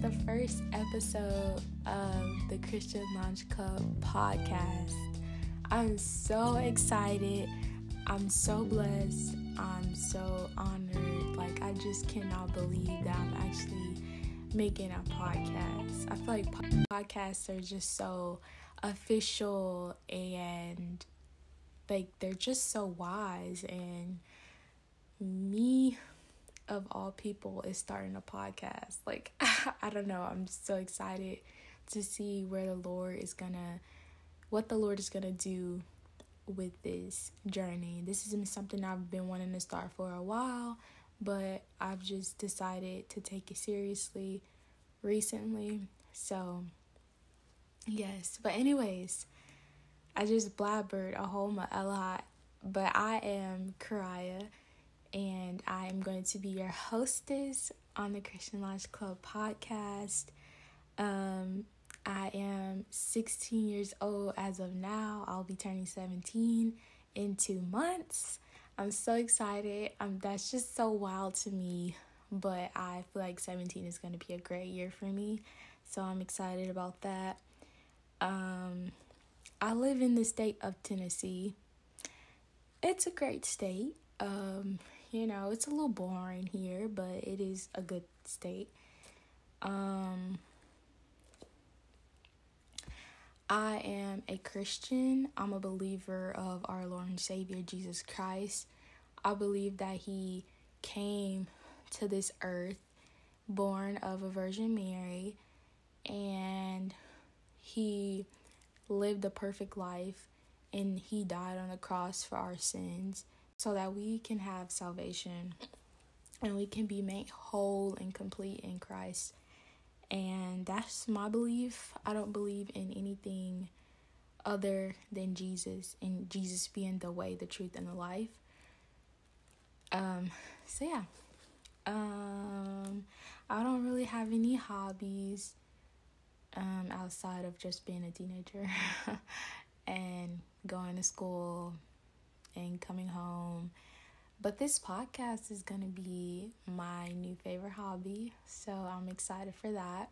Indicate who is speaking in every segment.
Speaker 1: the first episode of the Christian Lounge Club podcast. I'm so excited. I'm so blessed. I'm so honored. Like, I just cannot believe that I'm actually making a podcast. I feel like podcasts are just so official and like they're just so wise and me of all people is starting a podcast. Like, I don't know. I'm so excited to see where the Lord is gonna, what the Lord is gonna do with this journey. This is something I've been wanting to start for a while, but I've just decided to take it seriously recently. So, yes. But, anyways, I just blabbered a whole lot, but I am Karaya and I am going to be your hostess on the Christian Lounge Club podcast. Um, I am 16 years old as of now. I'll be turning 17 in two months. I'm so excited. Um, that's just so wild to me, but I feel like 17 is going to be a great year for me. So I'm excited about that. Um, I live in the state of Tennessee. It's a great state. Um, you know, it's a little boring here, but it is a good state. Um, I am a Christian. I'm a believer of our Lord and Savior Jesus Christ. I believe that He came to this earth born of a Virgin Mary and He lived a perfect life and He died on the cross for our sins so that we can have salvation and we can be made whole and complete in Christ. And that's my belief. I don't believe in anything other than Jesus and Jesus being the way, the truth, and the life. Um, so yeah. Um, I don't really have any hobbies um outside of just being a teenager and going to school, and coming home. But this podcast is going to be my new favorite hobby, so I'm excited for that.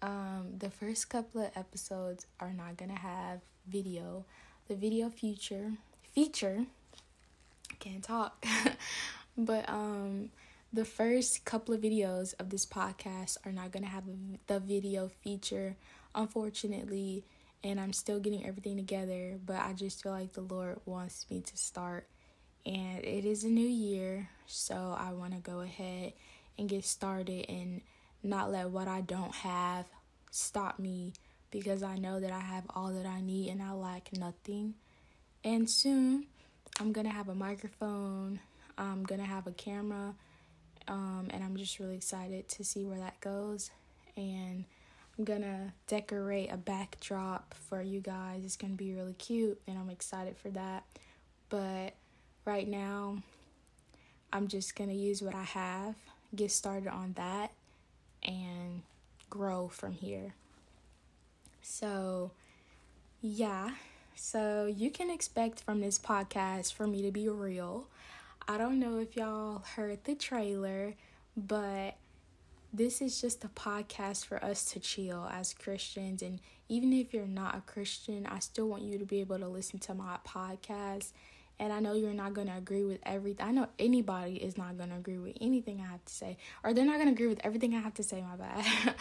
Speaker 1: Um, the first couple of episodes are not going to have video. The video feature feature can't talk. but um the first couple of videos of this podcast are not going to have the video feature unfortunately and I'm still getting everything together, but I just feel like the Lord wants me to start. And it is a new year, so I want to go ahead and get started and not let what I don't have stop me because I know that I have all that I need and I lack nothing. And soon I'm going to have a microphone, I'm going to have a camera, um, and I'm just really excited to see where that goes. And Gonna decorate a backdrop for you guys. It's gonna be really cute, and I'm excited for that. But right now, I'm just gonna use what I have, get started on that, and grow from here. So, yeah. So, you can expect from this podcast for me to be real. I don't know if y'all heard the trailer, but this is just a podcast for us to chill as Christians. And even if you're not a Christian, I still want you to be able to listen to my podcast. And I know you're not going to agree with everything. I know anybody is not going to agree with anything I have to say, or they're not going to agree with everything I have to say, my bad.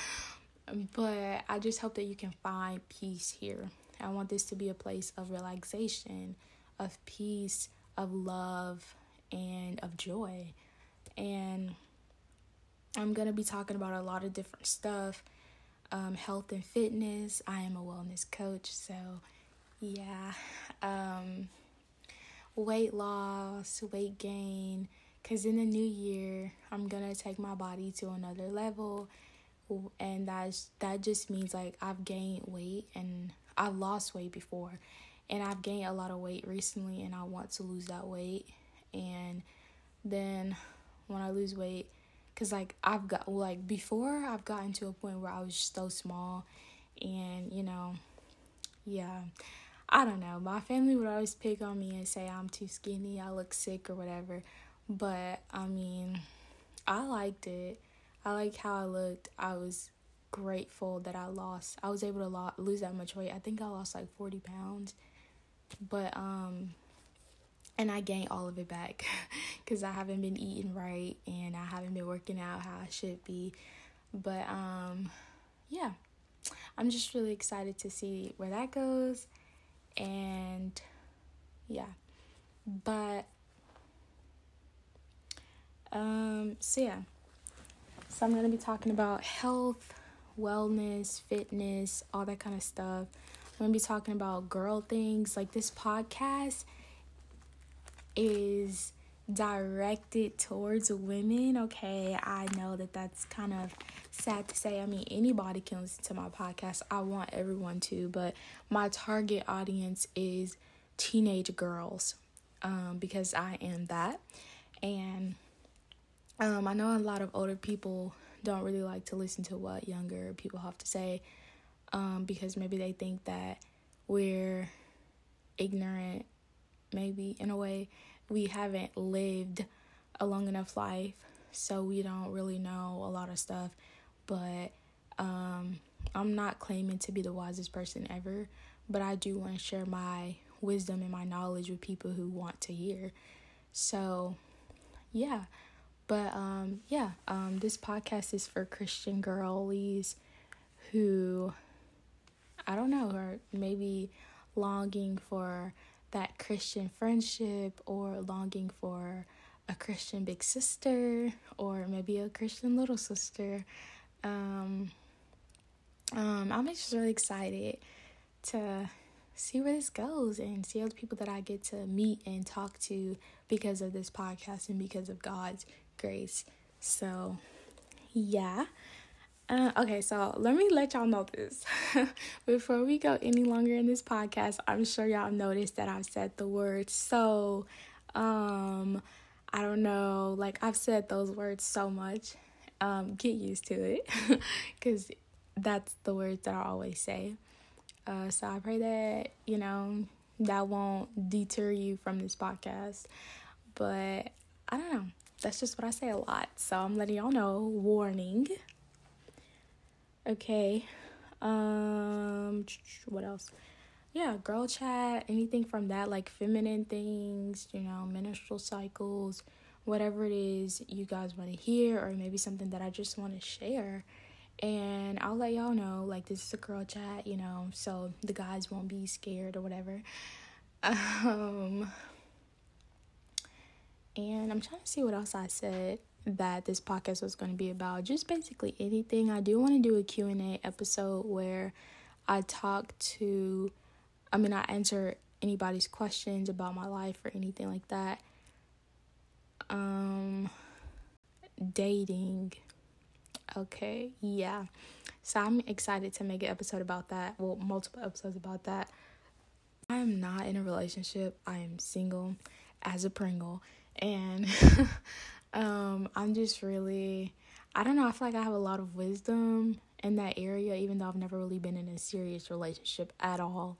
Speaker 1: but I just hope that you can find peace here. I want this to be a place of relaxation, of peace, of love, and of joy. And I'm going to be talking about a lot of different stuff um, health and fitness. I am a wellness coach, so yeah. Um, weight loss, weight gain, because in the new year, I'm going to take my body to another level. And that's, that just means like I've gained weight and I've lost weight before. And I've gained a lot of weight recently, and I want to lose that weight. And then when I lose weight, Cause like I've got like before I've gotten to a point where I was so small, and you know, yeah, I don't know. My family would always pick on me and say I'm too skinny, I look sick or whatever. But I mean, I liked it. I liked how I looked. I was grateful that I lost. I was able to lo- lose that much weight. I think I lost like 40 pounds. But um and I gained all of it back cuz I haven't been eating right and I haven't been working out how I should be. But um yeah. I'm just really excited to see where that goes and yeah. But um so yeah. So I'm going to be talking about health, wellness, fitness, all that kind of stuff. I'm going to be talking about girl things. Like this podcast is directed towards women. Okay, I know that that's kind of sad to say. I mean, anybody can listen to my podcast. I want everyone to, but my target audience is teenage girls um, because I am that. And um, I know a lot of older people don't really like to listen to what younger people have to say um, because maybe they think that we're ignorant, maybe in a way. We haven't lived a long enough life, so we don't really know a lot of stuff. But um, I'm not claiming to be the wisest person ever, but I do want to share my wisdom and my knowledge with people who want to hear. So, yeah. But um, yeah, um, this podcast is for Christian girlies who, I don't know, are maybe longing for that Christian friendship or longing for a Christian big sister or maybe a Christian little sister. Um, um, I'm just really excited to see where this goes and see all the people that I get to meet and talk to because of this podcast and because of God's grace. So, yeah. Uh, okay, so let me let y'all know this. Before we go any longer in this podcast, I'm sure y'all noticed that I've said the word so. Um, I don't know, like I've said those words so much. Um, get used to it because that's the words that I always say. Uh, so I pray that, you know, that won't deter you from this podcast. But I don't know that's just what I say a lot. So I'm letting y'all know. Warning. Okay. Um what else? Yeah, girl chat, anything from that, like feminine things, you know, menstrual cycles, whatever it is you guys want to hear, or maybe something that I just want to share. And I'll let y'all know, like, this is a girl chat, you know, so the guys won't be scared or whatever. Um, and I'm trying to see what else I said that this podcast was going to be about. Just basically anything. I do want to do a Q&A episode where I talk to I mean I answer anybody's questions about my life or anything like that. Um dating. Okay, yeah. So I'm excited to make an episode about that. Well, multiple episodes about that. I am not in a relationship. I am single as a Pringle and um I'm just really I don't know, I feel like I have a lot of wisdom in that area even though I've never really been in a serious relationship at all.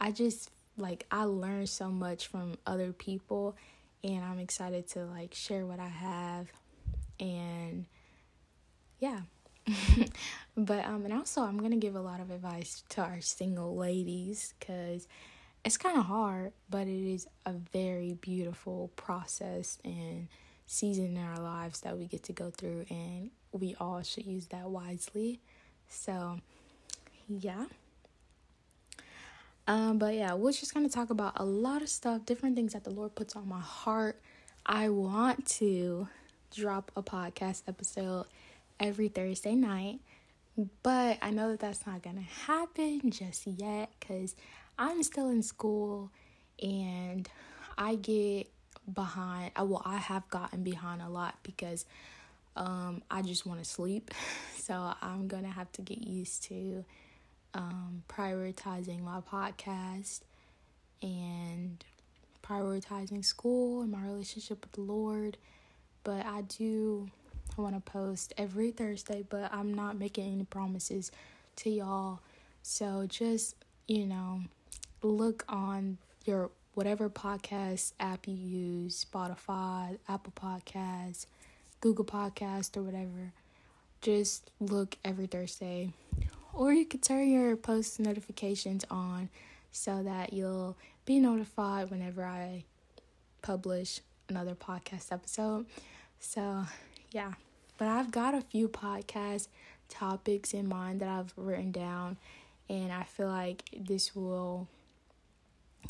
Speaker 1: I just like I learned so much from other people and I'm excited to like share what I have and yeah. but um and also I'm going to give a lot of advice to our single ladies cuz it's kind of hard, but it is a very beautiful process and season in our lives that we get to go through, and we all should use that wisely. So, yeah. Um, but yeah, we're just gonna talk about a lot of stuff, different things that the Lord puts on my heart. I want to drop a podcast episode every Thursday night, but I know that that's not gonna happen just yet because I'm still in school and I get behind. Well, I have gotten behind a lot because um, I just want to sleep. So I'm to have to get used to um, prioritizing my podcast and prioritizing school and my relationship with the Lord. But I do want to post every Thursday, but I'm not making any promises to y'all. So just, you know, look on your whatever podcast app you use Spotify, Apple Podcasts, Google Podcast, or whatever. just look every Thursday. Or you could turn your post notifications on so that you'll be notified whenever I publish another podcast episode. So, yeah. But I've got a few podcast topics in mind that I've written down, and I feel like this will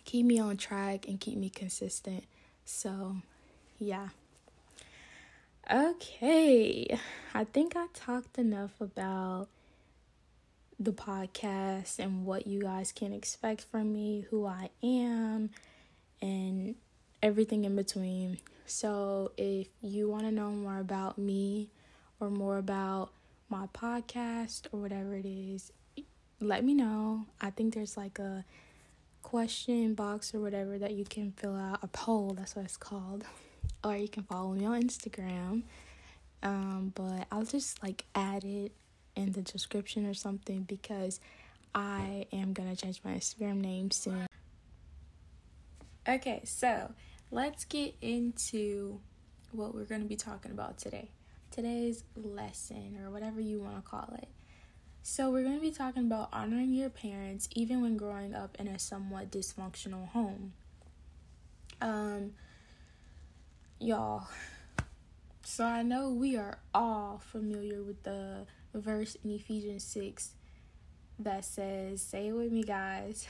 Speaker 1: keep me on track and keep me consistent. So, yeah. Okay, I think I talked enough about the podcast and what you guys can expect from me, who I am, and everything in between. So, if you want to know more about me or more about my podcast or whatever it is, let me know. I think there's like a question box or whatever that you can fill out, a poll, that's what it's called. Or you can follow me on Instagram. Um, but I'll just like add it in the description or something because I am gonna change my Instagram name soon. Okay, so let's get into what we're gonna be talking about today. Today's lesson, or whatever you want to call it. So, we're going to be talking about honoring your parents even when growing up in a somewhat dysfunctional home. Um, y'all, so I know we are all familiar with the verse in Ephesians 6 that says, Say it with me, guys.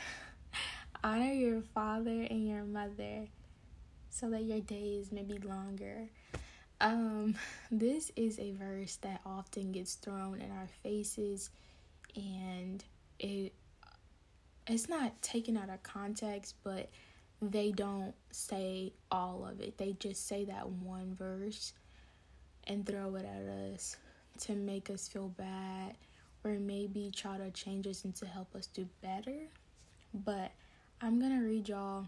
Speaker 1: Honor your father and your mother so that your days may be longer. Um, this is a verse that often gets thrown in our faces and it it's not taken out of context, but they don't say all of it. They just say that one verse and throw it at us to make us feel bad or maybe try to change us and to help us do better. But I'm gonna read y'all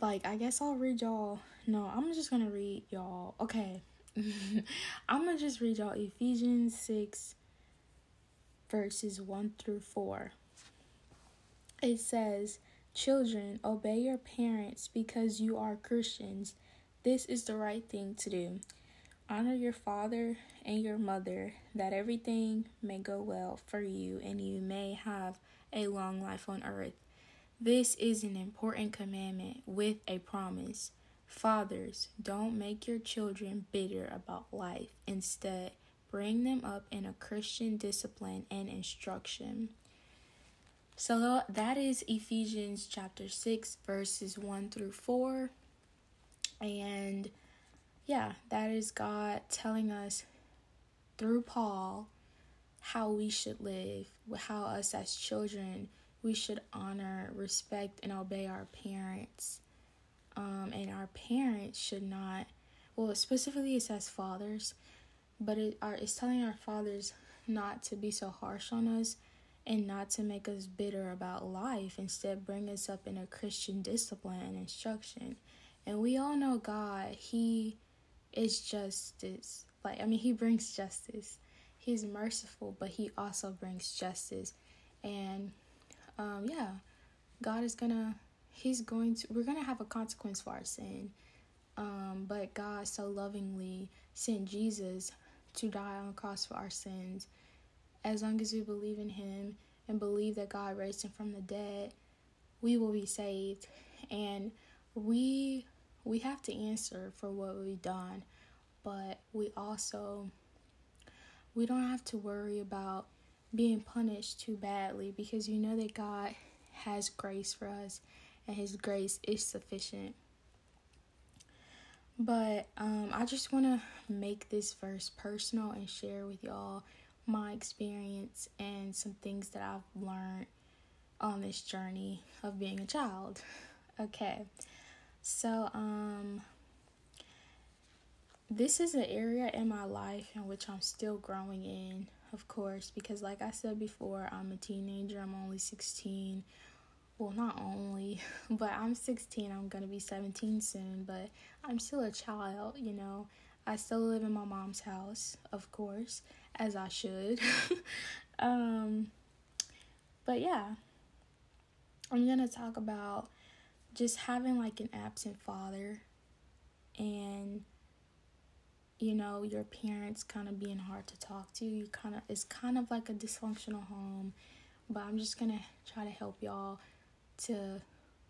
Speaker 1: like I guess I'll read y'all no, I'm just gonna read y'all okay. I'm gonna just read y'all Ephesians 6 verses 1 through 4. It says, Children, obey your parents because you are Christians. This is the right thing to do. Honor your father and your mother, that everything may go well for you and you may have a long life on earth. This is an important commandment with a promise. Fathers, don't make your children bitter about life. Instead, bring them up in a Christian discipline and instruction. So that is Ephesians chapter 6, verses 1 through 4. And yeah, that is God telling us through Paul how we should live, how us as children we should honor, respect, and obey our parents. Um, and our parents should not, well, specifically it says fathers, but it are it's telling our fathers not to be so harsh on us and not to make us bitter about life. Instead, bring us up in a Christian discipline and instruction. And we all know God, He is justice. Like, I mean, He brings justice. He's merciful, but He also brings justice. And, um, yeah, God is gonna, He's going to, we're gonna have a consequence for our sin. Um, but God so lovingly sent Jesus to die on the cross for our sins. As long as we believe in Him and believe that God raised Him from the dead, we will be saved. And we we have to answer for what we've done, but we also we don't have to worry about being punished too badly because you know that God has grace for us and his grace is sufficient. But um, I just want to make this verse personal and share with y'all my experience and some things that I've learned on this journey of being a child. Okay, so um, this is an area in my life in which I'm still growing in, of course, because like I said before, I'm a teenager, I'm only 16 well, not only, but I'm 16, I'm gonna be 17 soon, but I'm still a child, you know. I still live in my mom's house, of course, as I should. um, but yeah, I'm gonna talk about just having like an absent father and you know, your parents kind of being hard to talk to. You kind of it's kind of like a dysfunctional home, but I'm just to try to help y'all to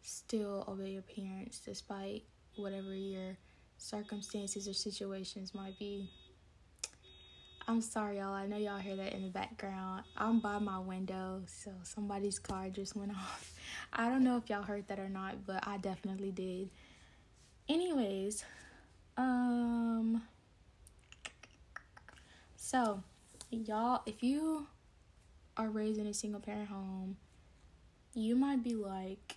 Speaker 1: still obey your parents despite whatever your circumstances or situations might be. I'm sorry, y'all. I know y'all hear that in the background. I'm by my window, so somebody's car just went off. I don't know if y'all heard that or not, but I definitely did. Anyways, um, so y'all, if you are raised in a single parent home, you might be like,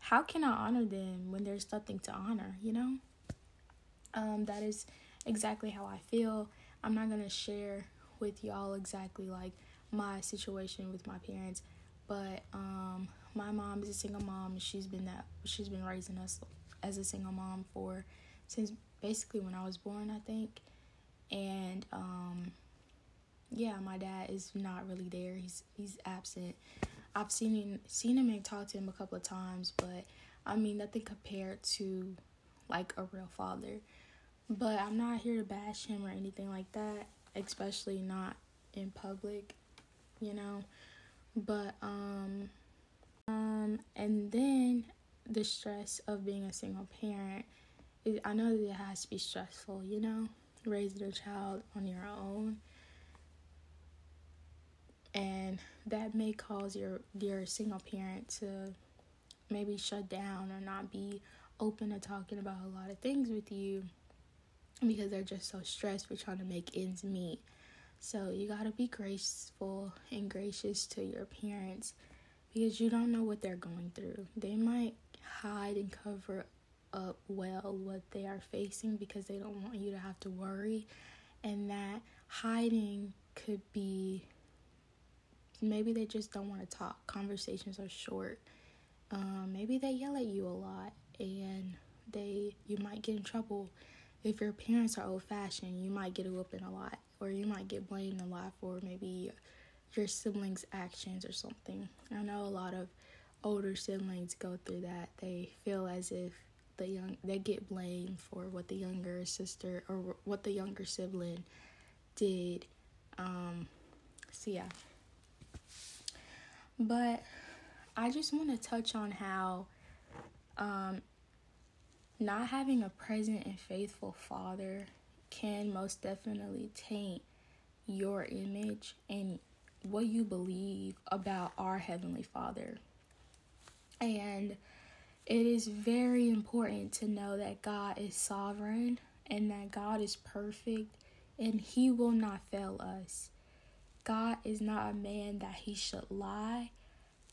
Speaker 1: how can I honor them when there's nothing to honor, you know? Um, that is exactly how I feel. I'm not gonna share with y'all exactly like my situation with my parents, but um, my mom is a single mom she's been that she's been raising us as a single mom for since basically when I was born, I think. And um, yeah, my dad is not really there. He's he's absent. I've seen him seen him and talked to him a couple of times, but I mean nothing compared to like a real father. But I'm not here to bash him or anything like that, especially not in public, you know. But um um and then the stress of being a single parent I know that it has to be stressful, you know, raising a child on your own. And that may cause your your single parent to maybe shut down or not be open to talking about a lot of things with you because they're just so stressed for trying to make ends meet. So you got to be graceful and gracious to your parents because you don't know what they're going through. They might hide and cover up well what they are facing because they don't want you to have to worry. And that hiding could be maybe they just don't want to talk. Conversations are short. Um, maybe they yell at you a lot and they you might get in trouble if your parents are old fashioned, you might get a whooping a lot, or you might get blamed a lot for maybe your siblings' actions or something. I know a lot of older siblings go through that. They feel as if the young they get blamed for what the younger sister or what the younger sibling did. Um, so yeah. But I just want to touch on how um, not having a present and faithful father can most definitely taint your image and what you believe about our Heavenly Father. And it is very important to know that God is sovereign and that God is perfect and He will not fail us. God is not a man that He should lie.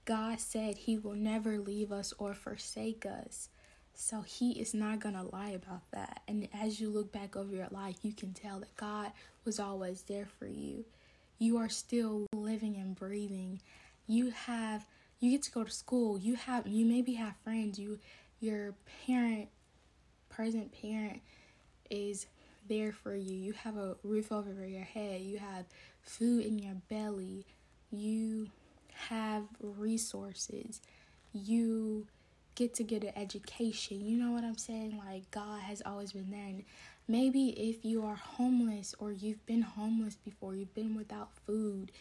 Speaker 1: God said He will never leave us or forsake us. So he is not going to lie about that. And as you look back over your life, you can tell that God was always there for you. You are still living and breathing. You have you get to go to school. You have you maybe have friends. You your parent present parent is there for you. You have a roof over your head. You have food in your belly. You have resources. You get to get an education. You know what I'm saying? Like God has always been there. And maybe if you are homeless or you've been homeless before, you've been without food,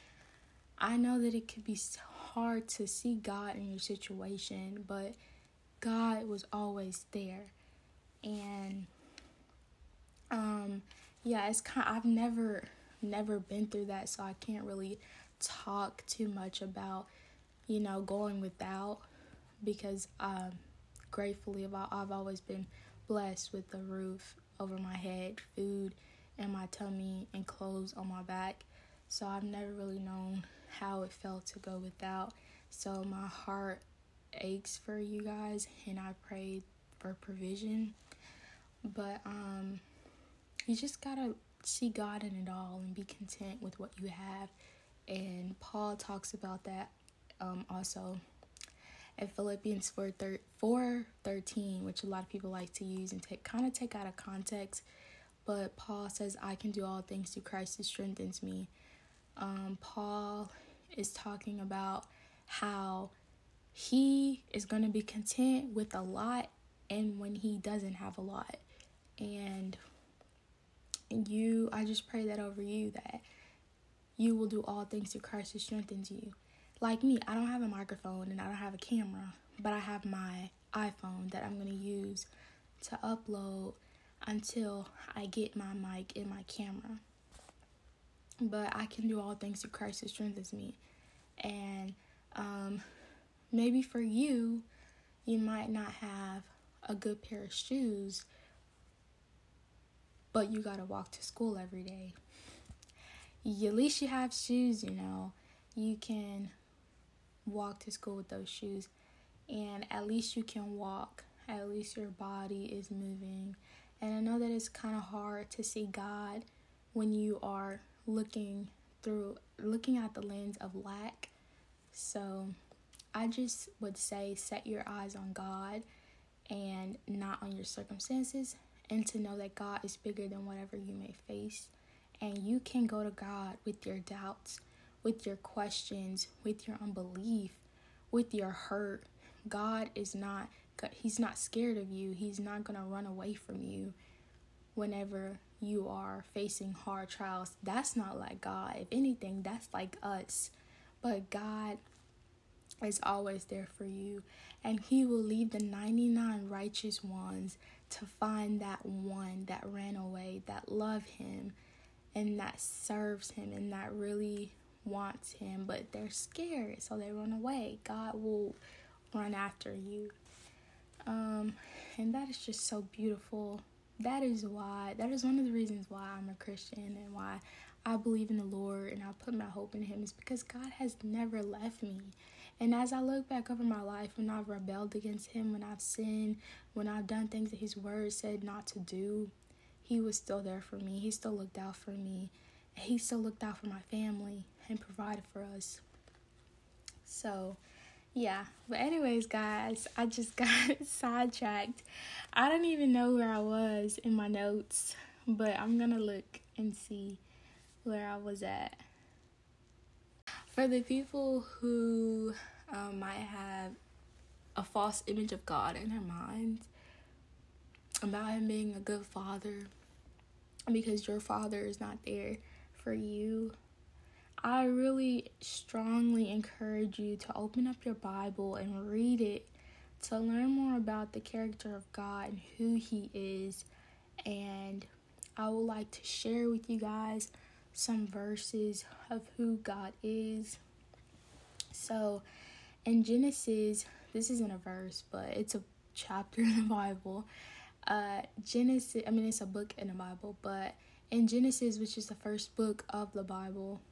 Speaker 1: I know that it could be hard to see God in your situation, but God was always there. And um yeah, it's kind of, I've never never been through that, so I can't really talk too much about you know going without because um, gratefully about I've always been blessed with the roof over my head, food in my tummy, and clothes on my back. So I've never really known how it felt to go without. So my heart aches for you guys, and I pray for provision. But um, you just gotta see God in it all and be content with what you have. And Paul talks about that um, also and Philippians 4, 4 13, which a lot of people like to use and take kind of take out of context. But Paul says, I can do all things through Christ who strengthens me. Um, Paul is talking about how he is going to be content with a lot and when he doesn't have a lot. And you, I just pray that over you that you will do all things through Christ who strengthens you. Like me, I don't have a microphone and I don't have a camera, but I have my iPhone that I'm going to use to upload until I get my mic and my camera. But I can do all things through Christ who strengthens me. And um, maybe for you, you might not have a good pair of shoes, but you got to walk to school every day. At least you have shoes, you know. You can walk to school with those shoes, and at least you can walk. At least your body is moving. And I know that it's kind of hard to see God when you are looking through looking at the lens of lack. So, I just would say set your eyes on God and not on your circumstances, and to know that God is bigger than whatever you may face. And you can go to God with your doubts, with your questions, with your unbelief, with your hurt. God is not he's not scared of you. He's not going to run away from you whenever you are facing hard trials. That's not like God. If anything, that's like us. But God is always there for you. And He will leave the 99 righteous ones to find that one that ran away, that love Him, and that serves Him, and that really wants Him, but they're scared, so they run away. God will run after you. Um, and that is just so beautiful. That is why, that is one of the reasons why I'm a Christian and why I believe in the Lord and I put my hope in Him is because God has never left me. And as I look back over my life, when I've rebelled against Him, when I've sinned, when I've done things that His Word said not to do, He was still there for me. He still looked out for me. He still looked out for my family and provided for us. So, yeah. But, anyways, guys, I just got sidetracked. I don't even know where I was in my notes, but I'm to look and see where I was at. For the people who um, might have a false image of God in their minds about Him being a good father because your father is not there for you, I really strongly encourage you to open up your Bible and read it to learn more about the character of God and who He is. And I would like to share with you guys some verses of who God is. So, in Genesis, this isn't a verse, but it's a chapter in the Bible. Uh, Genesis, I mean, it's a book in the Bible, but in Genesis, which is the first book of the Bible,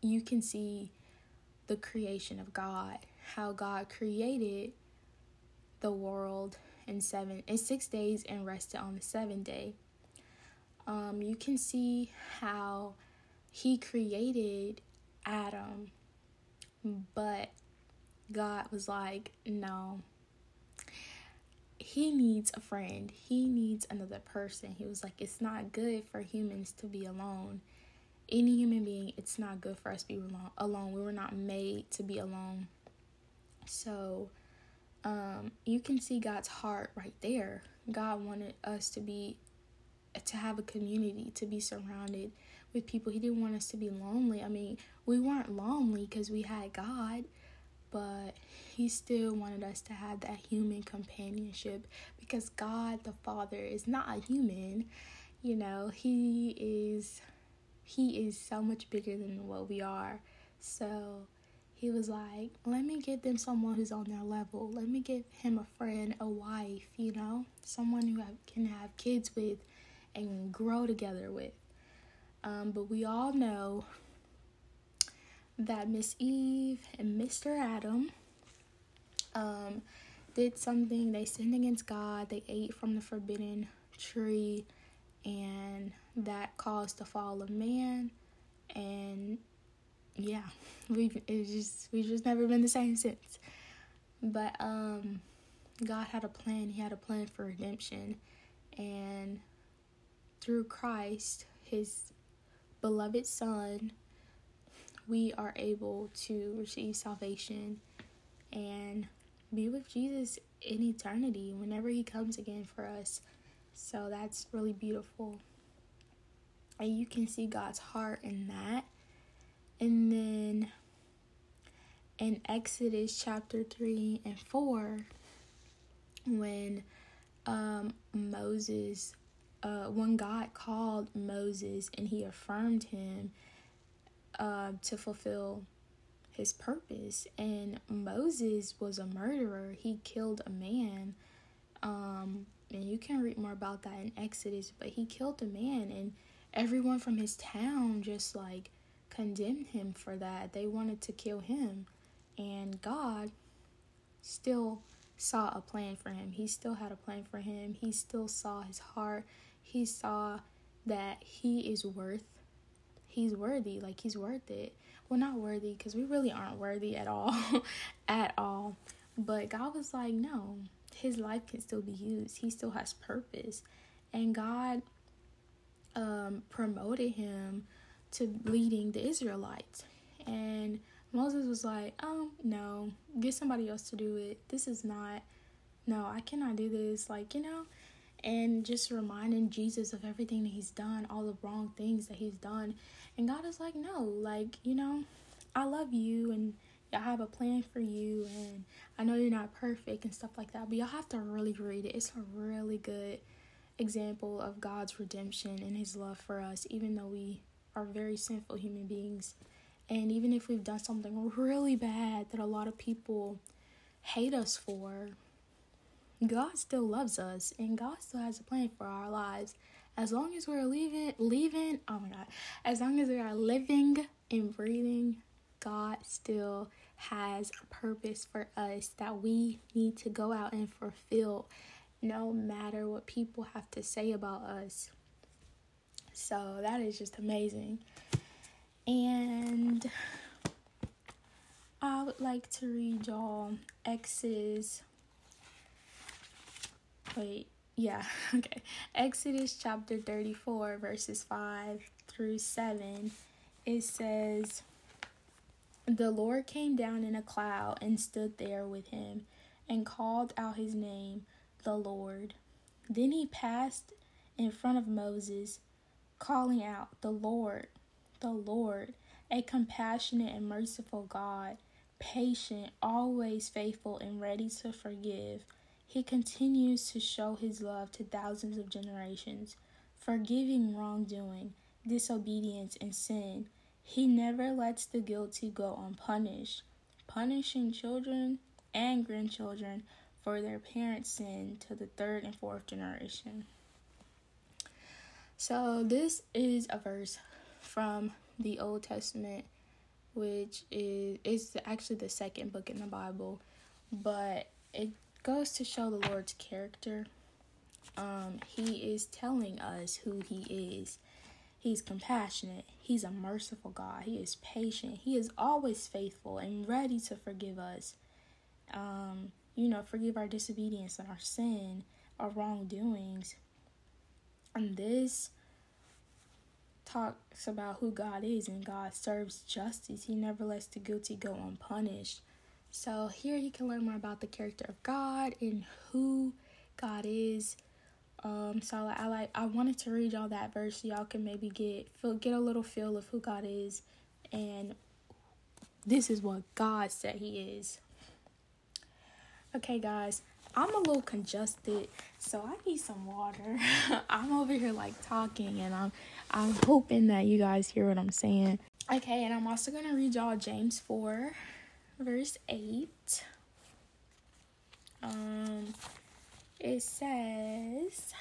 Speaker 1: you can see the creation of God, how God created the world in seven in six days and rested on the seventh day. Um, you can see how he created Adam, but God was like, no. He needs a friend. He needs another person. He was like, it's not good for humans to be alone. Any human being, it's not good for us to be alone. We were not made to be alone. So, um, you can see God's heart right there. God wanted us to be, to have a community, to be surrounded with people. He didn't want us to be lonely. I mean, we weren't lonely because we had God, but He still wanted us to have that human companionship because God the Father is not a human. You know, He is He is so much bigger than what we are. So he was like, let me get them someone who's on their level. Let me give him a friend, a wife, you know, someone who can have kids with and grow together with. Um, but we all know that Miss Eve and Mr. Adam um, did something. They sinned against God. They ate from the forbidden tree, and that caused the fall of man. And yeah, we've it's just we've just never been the same since. But um, God had a plan. He had a plan for redemption, and through Christ, His beloved Son, we are able to receive salvation and be with Jesus in eternity whenever He comes again for us. So that's really beautiful. And you can see God's heart in that. And then in Exodus chapter 3 and 4, when um, Moses, uh, when God called Moses and he affirmed him uh, to fulfill his purpose. And Moses was a murderer, he killed a man. Um, and you can read more about that in Exodus, but he killed a man, and everyone from his town just like condemned him for that. They wanted to kill him, and God still saw a plan for him. He still had a plan for him. He still saw his heart. He saw that he is worth he's worthy, like he's worth it. Well, not worthy cuz we really aren't worthy at all at all. But God was like, "No, his life can still be used. He still has purpose." And God um promoted him to leading the Israelites. And Moses was like, "Oh, no. Get somebody else to do it. This is not no, I cannot do this." Like, you know, and just reminding Jesus of everything that he's done, all the wrong things that he's done. And God is like, "No, like, you know, I love you and I have a plan for you and I know you're not perfect and stuff like that, but y'all have to really read it. It's a really good example of God's redemption and his love for us even though we are very sinful human beings and even if we've done something really bad that a lot of people hate us for, God still loves us and God still has a plan for our lives. As long as we're leaving, leaving, oh my God, as long as we are living and breathing, God still has a purpose for us that we need to go out and fulfill no matter what people have to say about us. So that is just amazing. And I would like to read y'all Exodus. Wait, yeah, okay. Exodus chapter 34, verses 5 through 7. It says, The Lord came down in a cloud and stood there with him and called out his name, the Lord. Then he passed in front of Moses, calling out, The Lord, the Lord, a compassionate and merciful God, patient, always faithful, and ready to forgive. He continues to show his love to thousands of generations, forgiving wrongdoing, disobedience, and sin. He never lets the guilty go unpunished, punishing children and grandchildren for their parents' sin to the third and fourth generation. So, this is a verse from the Old Testament, which is is actually the second book in the Bible, but it goes to show the Lord's character. Um, he is telling us who he is. He's compassionate. He's a merciful God. He is patient. He is always faithful and ready to forgive us. Um, you know, forgive our disobedience and our sin, our wrongdoings. And this talks about who God is and God serves justice. He never lets the guilty go unpunished. So here you can learn more about the character of God and who God is. Um, so I like I wanted to read y'all that verse so y'all can maybe get feel get a little feel of who God is and this is what God said he is. Okay guys, I'm a little congested, so I need some water. I'm over here like talking and I'm I'm hoping that you guys hear what I'm saying. Okay, and I'm also to read y'all James 4 verse 8. Um it says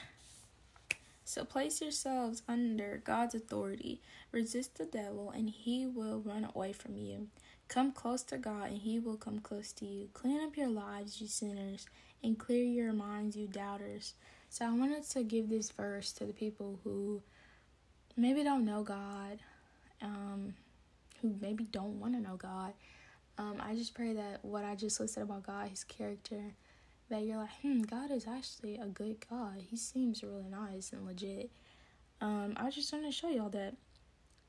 Speaker 1: so place yourselves under God's authority. Resist the devil and he will run away from you. Come close to God and he will come close to you. Clean up your lives, you sinners, and clear your minds, you doubters. So I wanted to give this verse to the people who maybe don't know God, um, who maybe don't want to know God. Um, I just pray that what I just listed about God, His character, that you're like, hmm, God is actually a good God. He seems really nice and legit. Um, I just want to show y'all that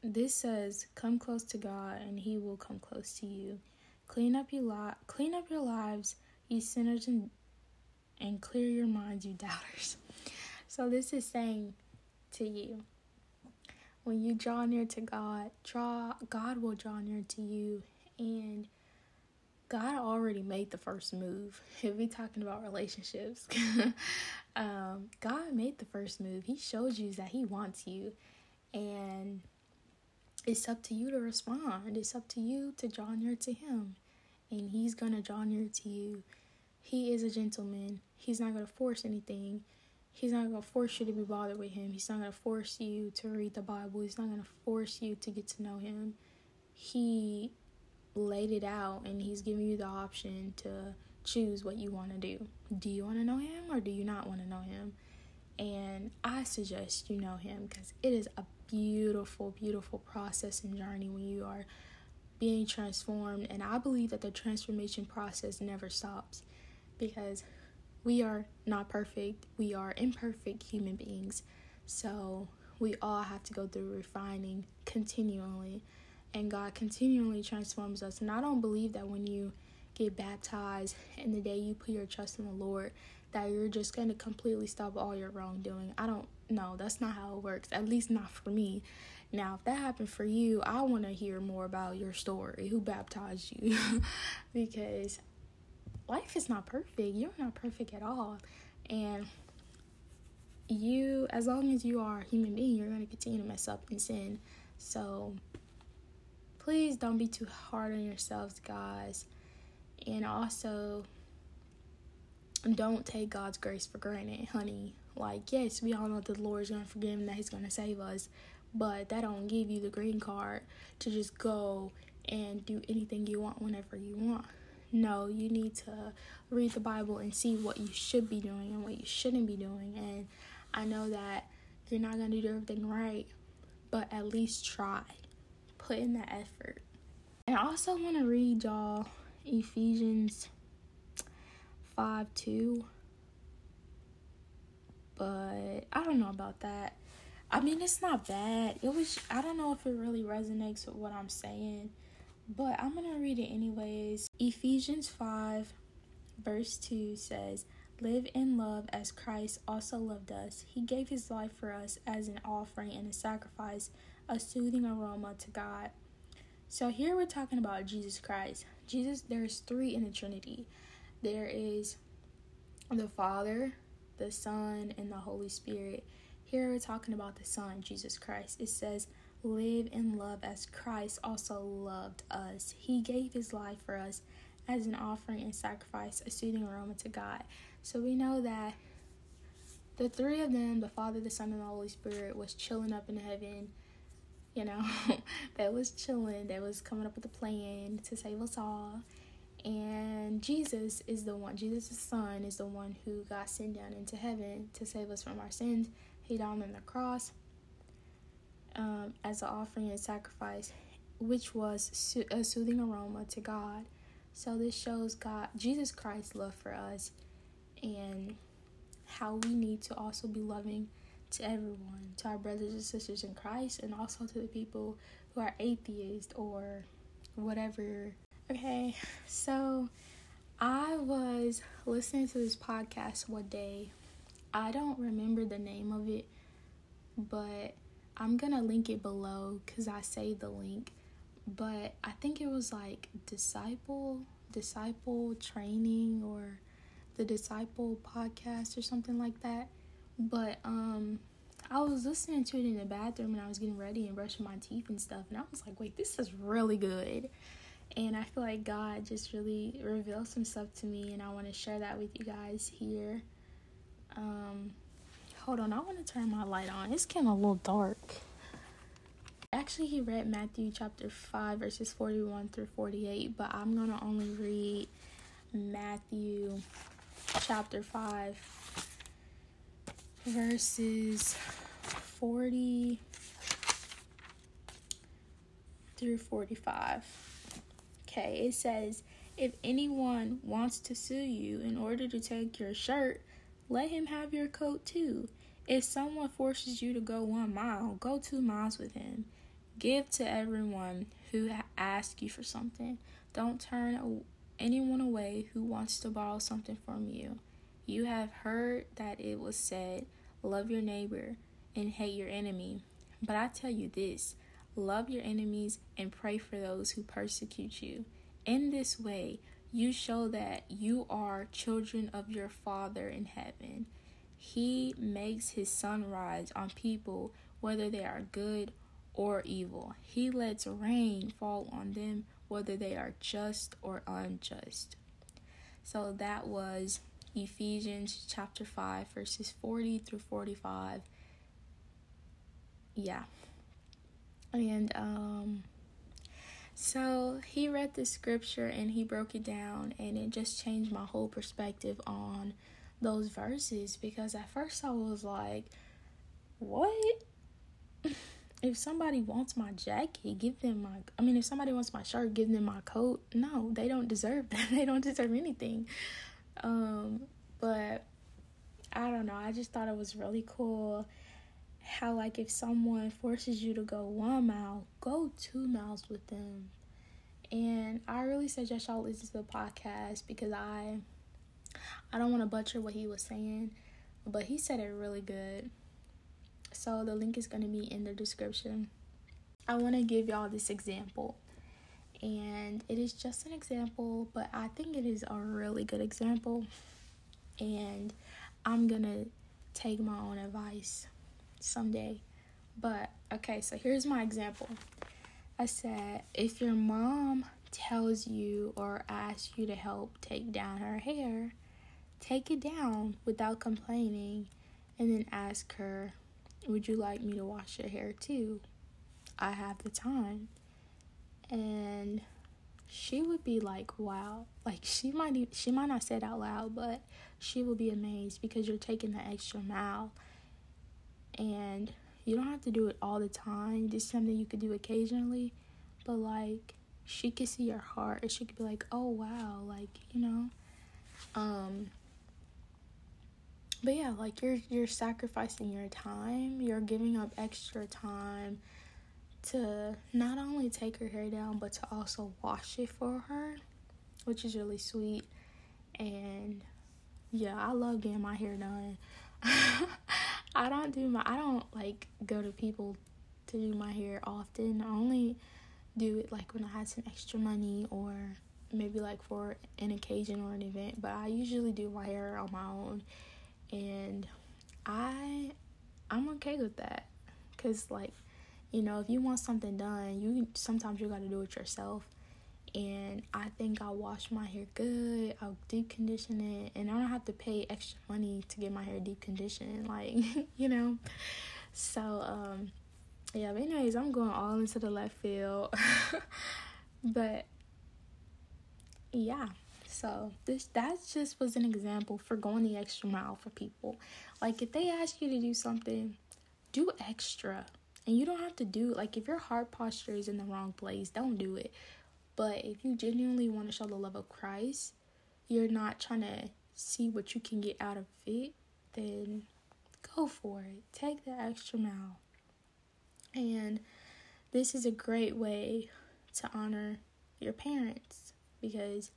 Speaker 1: this says, "Come close to God, and He will come close to you. Clean up your li- clean up your lives, you sinners, and and clear your minds, you doubters." So this is saying to you, when you draw near to God, draw God will draw near to you and God already made the first move. If we talking about relationships, um, God made the first move. He showed you that He wants you, and it's up to you to respond. It's up to you to draw near to Him, and He's gonna draw near to you. He is a gentleman. He's not gonna force anything. He's not gonna force you to be bothered with Him. He's not gonna force you to read the Bible. He's not gonna force you to get to know Him. He laid it out and he's giving you the option to choose what you want to do. Do you want to know him or do you not want to know him? And I suggest you know him because it is a beautiful, beautiful process and journey when you are being transformed. And I believe that the transformation process never stops because we are not perfect, we are imperfect human beings. So we all have to go through refining continually and God continually transforms us. And I don't believe that when you get baptized and the day you put your trust in the Lord, that you're just going to completely stop all your wrongdoing. I don't know. That's not how it works, at least not for me. Now, if that happened for you, I want to hear more about your story. Who baptized you? because life is not perfect. You're not perfect at all. And you, as long as you are a human being, you're going to continue to mess up and sin. So, please don't be too hard on yourselves, guys. And also, don't take God's grace for granted, honey. Like, yes, we all know that the Lord's gonna forgive him, that He's gonna save us, but that don't give you the green card to just go and do anything you want whenever you want. No, you need to read the Bible and see what you should be doing and what you shouldn't be doing. And I know that you're not gonna do everything right, but at least try put in that effort. And I also want to read y'all Ephesians 5 2. But I don't know about that. I mean, it's not bad. It was, I don't know if it really resonates with what I'm saying, but I'm going to read it anyways. Ephesians 5, verse 2 says, Live in love as Christ also loved us. He gave his life for us as an offering and a sacrifice a soothing aroma to God. So here we're talking about Jesus Christ. Jesus, there's three in the Trinity. There is the Father, the Son, and the Holy Spirit. Here we're talking about the Son, Jesus Christ. It says, Live in love as Christ also loved us. He gave his life for us as an offering and sacrifice, a soothing aroma to God. So we know that the three of them, the Father, the Son, and the Holy Spirit, was chilling up in heaven you know, that was chilling, that was coming up with a plan to save us all. And Jesus is the one, Jesus' son is the one who got sent down into heaven to save us from our sins. He died on the cross um, as an offering and sacrifice, which was a soothing aroma to God. So this shows God, Jesus Christ's love for us and how we need to also be loving to everyone, to our brothers and sisters in Christ, and also to the people who are atheists or whatever. Okay, so I was listening to this podcast one day. I don't remember the name of it, but I'm gonna link it below because I saved the link. But I think it was like disciple, disciple training, or the disciple podcast or something like that but um I was listening to it in the bathroom and I was getting ready and brushing my teeth and stuff and I was like, wait, this is really good. And I feel like God just really revealed some stuff to me and I want to share that with you guys here. Um hold on, I want to turn my light on. It's getting a little dark. Actually, he read Matthew chapter 5, verses 41 through 48, but I'm going to only read Matthew chapter 5, verses 40 through 45. Okay, it says, If anyone wants to sue you in order to take your shirt, let him have your coat too. If someone forces you to go one mile, go two miles with him. Give to everyone who asks you for something. Don't turn anyone away who wants to borrow something from you. You have heard that it was said, Love your neighbor and hate your enemy. But I tell you this love your enemies and pray for those who persecute you. In this way, you show that you are children of your Father in heaven. He makes his sun rise on people, whether they are good or evil. He lets rain fall on them, whether they are just or unjust. So that was Ephesians chapter 5, verses 40 through 45. Yeah. And, um, so he read the scripture and he broke it down, and it just changed my whole perspective on those verses because at first I was like, what? if somebody wants my jacket, give them my. I mean, if somebody wants my shirt, give them my coat. No, they don't deserve that. they don't deserve anything. Um, but I don't know. I just thought it was really cool how, like, if someone forces you to go one mile, go two miles with them. And I really suggest y'all listen to the podcast because I, I don't want to butcher what he was saying, but he said it really good. So the link is going to be in the description. I want to give y'all this example. And it is just an example, but I think it is a really good example. And I'm going to take my own advice someday. But okay, so here's my example. I said, if your mom tells you or asks you to help take down her hair, take it down without complaining and then ask her would you like me to wash your hair too? I have the time. And she would be like, wow. Like she might she might not say it out loud, but she will be amazed because you're taking the extra mile. And you don't have to do it all the time. Just something you could do occasionally. But like she could see your heart and she could be like, oh wow, like, you know. Um but yeah like you're you're sacrificing your time you're giving up extra time to not only take her hair down but to also wash it for her which is really sweet and yeah i love getting my hair done i don't do my i don't like go to people to do my hair often. I only do it like when i had some extra money or maybe like for an occasion or an event but i usually do my hair on my own. And I I'm okay with that cuz like you know if you want something done you sometimes you got to do it yourself and I think I'll wash my hair good I'll deep condition it and I don't have to pay extra money to get my hair deep conditioned like you know so um yeah but anyways I'm going all into the left field but yeah so this that just was an example for going the extra mile for people. Like if they ask you to do something, do extra. And you don't have to do like if your heart posture is in the wrong place, don't do it. But if you genuinely want to show the love of Christ, you're not trying to see what you can get out of it, then go for it. Take the extra mile. And this is a great way to honor your parents because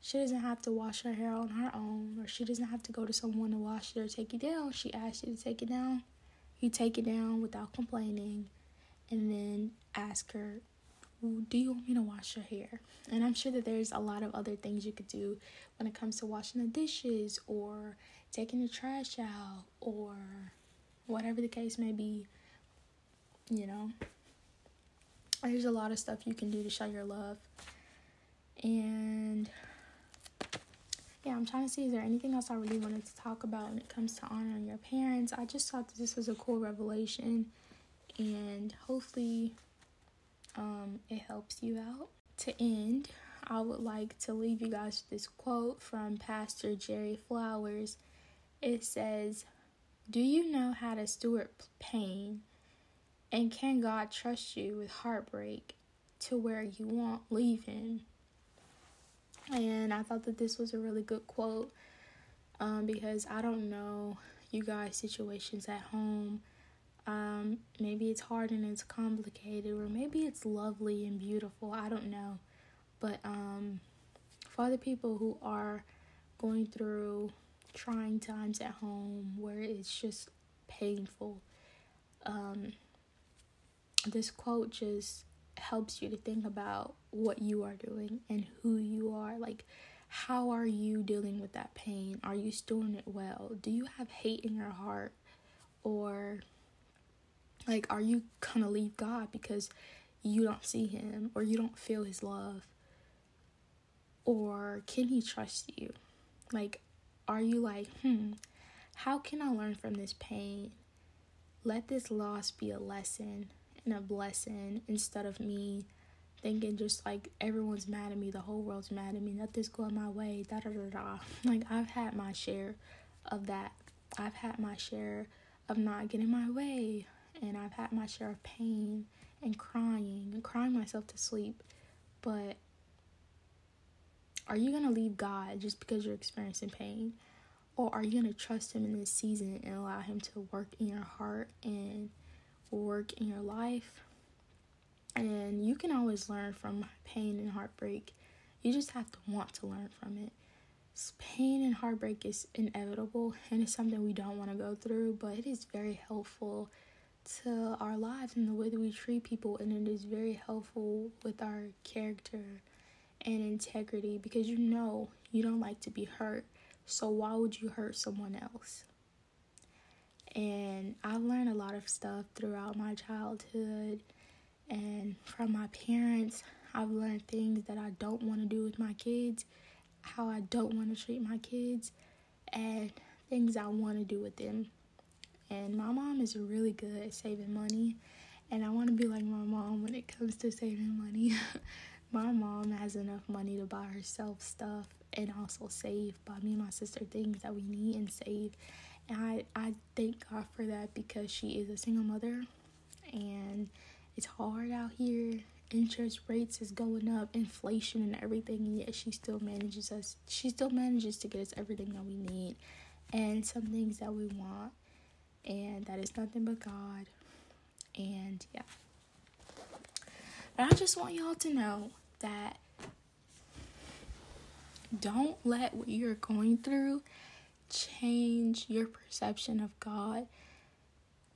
Speaker 1: she doesn't have to wash her hair on her own, or she doesn't have to go to someone to wash it or take it down. She asks you to take it down. You take it down without complaining, and then ask her, Do you want me to wash your hair? And I'm sure that there's a lot of other things you could do when it comes to washing the dishes, or taking the trash out, or whatever the case may be. You know, there's a lot of stuff you can do to show your love. And yeah, I'm trying to see is there anything else I really wanted to talk about when it comes to honoring your parents. I just thought that this was a cool revelation and hopefully um, it helps you out. To end, I would like to leave you guys this quote from Pastor Jerry Flowers. It says, Do you know how to steward pain? And can God trust you with heartbreak to where you won't leave Him? And I thought that this was a really good quote um, because I don't know you guys' situations at home. Um, maybe it's hard and it's complicated, or maybe it's lovely and beautiful. I don't know. But um, for other people who are going through trying times at home where it's just painful, um, this quote just helps you to think about what you are doing and who you are. Like, how are you dealing with that pain? Are you storing it well? Do you have hate in your heart? Or, like, are you gonna leave God because you don't see Him or you don't feel His love? Or can He trust you? Like, are you like, hmm, how can I learn from this pain? Let this loss be a lesson and a blessing instead of me thinking just like everyone's mad at me, the whole world's mad at me, nothing's going my way, da da da da. Like I've had my share of that. I've had my share of not getting my way, and I've had my share of pain and crying and crying myself to sleep. But are you gonna leave God just because you're experiencing pain? Or are you gonna trust Him in this season and allow Him to work in your heart and work in your life? And you can always learn from pain and heartbreak. You just have to want to learn from it. Pain and heartbreak is inevitable and it's something we don't want to go through, but it is very helpful to our lives and the way that we treat people, and it is very helpful with our character and integrity because you know you don't like to be hurt. So, why would you hurt someone else? And I've learned a lot of stuff throughout my childhood and from my parents. I've learned things that I don't want to do with my kids, how I don't want to treat my kids, and things I want to do with them. And my mom is really good at saving money, and I want to be like my mom when it comes to saving money. my mom has enough money to buy herself stuff and also save, buy me and my sister things that we need and save. And I, I thank God for that because she is a single mother and it's hard out here. Interest rates is going up, inflation and everything, and yet she still manages us she still manages to get us everything that we need and some things that we want. And that is nothing but God. And yeah. But I just want y'all to know that don't let what you're going through change your perception of God.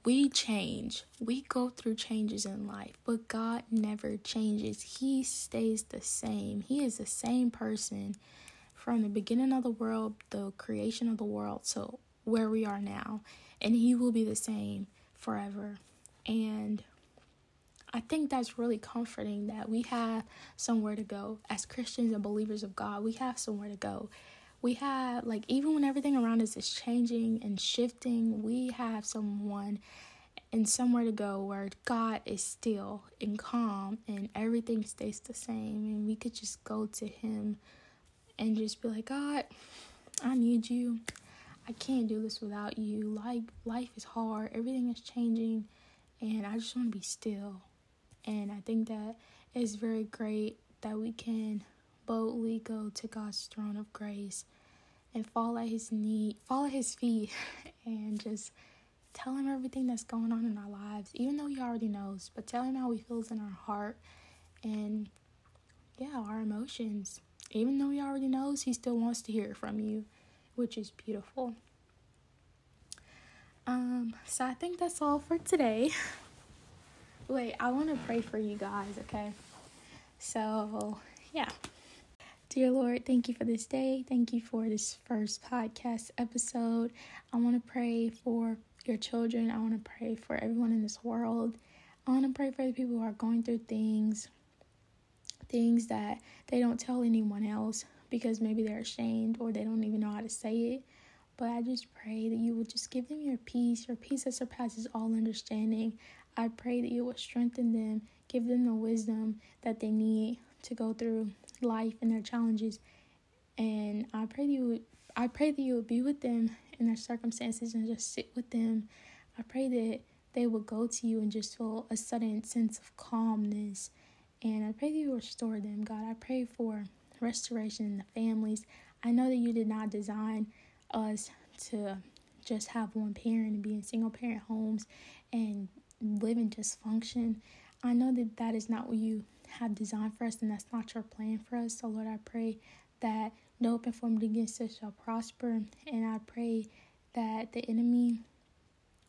Speaker 1: We change, we go through changes in life, but God never changes. He stays the same. He is the same person from the beginning of the world, the creation of the world, to where we are now. And He will be the same forever. And I think that's really comforting that we have somewhere to go. As Christians and believers of God, we have somewhere to go. We have, like, even when everything around us is changing and shifting, we have someone and somewhere to go where God is still and calm and everything stays the same. And we could just go to Him and just be like, God, I need you. I can't do this without you. Like, life is hard, everything is changing, and I just want to be still and I think that it's very great that we can boldly go to God's throne of grace and fall at his knee, fall at his feet and just tell him everything that's going on in our lives, even though he already knows, but tell him how he feels in our heart and yeah, our emotions. Even though he already knows, he still wants to hear it from you, which is beautiful. Um, so I think that's all for today. Wait, I want to pray for you guys, okay? So, yeah. Dear Lord, thank you for this day. Thank you for this first podcast episode. I want to pray for your children. I want to pray for everyone in this world. I want to pray for the people who are going through things, things that they don't tell anyone else because maybe they're ashamed or they don't even know how to say it. But I just pray that you will just give them your peace, your peace that surpasses all understanding. I pray that you will strengthen them, give them the wisdom that they need to go through life and their challenges. And I pray that you would, I pray that you would be with them in their circumstances and just sit with them. I pray that they will go to you and just feel a sudden sense of calmness. And I pray that you restore them, God. I pray for restoration in the families. I know that you did not design us to just have one parent and be in single parent homes and live in dysfunction. I know that that is not what you have designed for us, and that's not your plan for us. So, Lord, I pray that no weapon formed against us shall prosper, and I pray that the enemy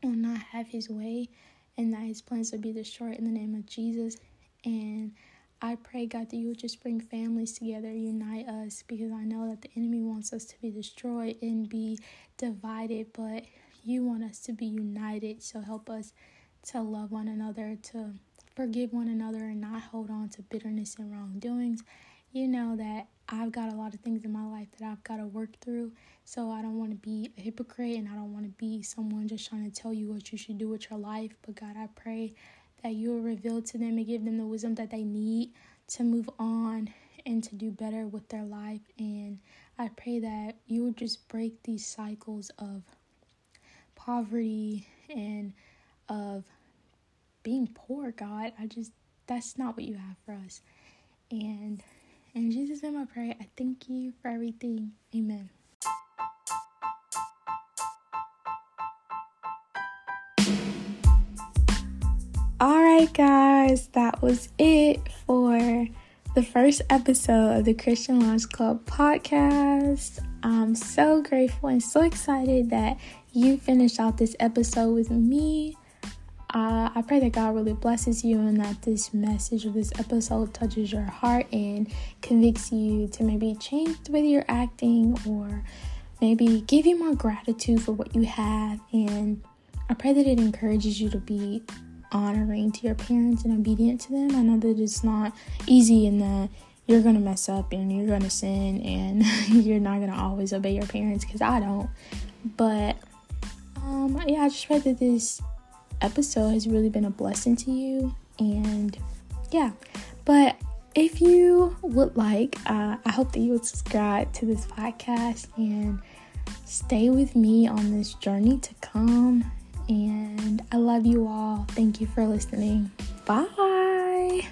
Speaker 1: will not have his way, and that his plans will be destroyed in the name of Jesus. And I pray, God, that you would just bring families together, unite us, because I know that the enemy wants us to be destroyed and be divided, but you want us to be united. So help us to love one another, to forgive one another, and not hold on to bitterness and wrongdoings. You know that I've got a lot of things in my life that I've got to work through. So I don't want to be a hypocrite and I don't want to be someone just trying to tell you what you should do with your life. But God, I pray that you will reveal to them and give them the wisdom that they need to move on and to do better with their life. And I pray that you will just break these cycles of poverty and of being poor, God. I just, that's not what you have for us. And in Jesus' name I pray, I thank you for everything. Amen. Alright, guys, that was it for the first episode of the Christian Lounge Club podcast. I'm so grateful and so excited that you finished out this episode with me. Uh, I pray that God really blesses you and that this message of this episode touches your heart and convicts you to maybe change the way you're acting or maybe give you more gratitude for what you have. And I pray that it encourages you to be honoring to your parents and obedient to them. I know that it's not easy and that you're gonna mess up and you're gonna sin and you're not gonna always obey your parents because I don't. But um, yeah, I just pray that this episode has really been a blessing to you. And yeah, but if you would like, uh, I hope that you would subscribe to this podcast and stay with me on this journey to come. And I love you all. Thank you for listening. Bye.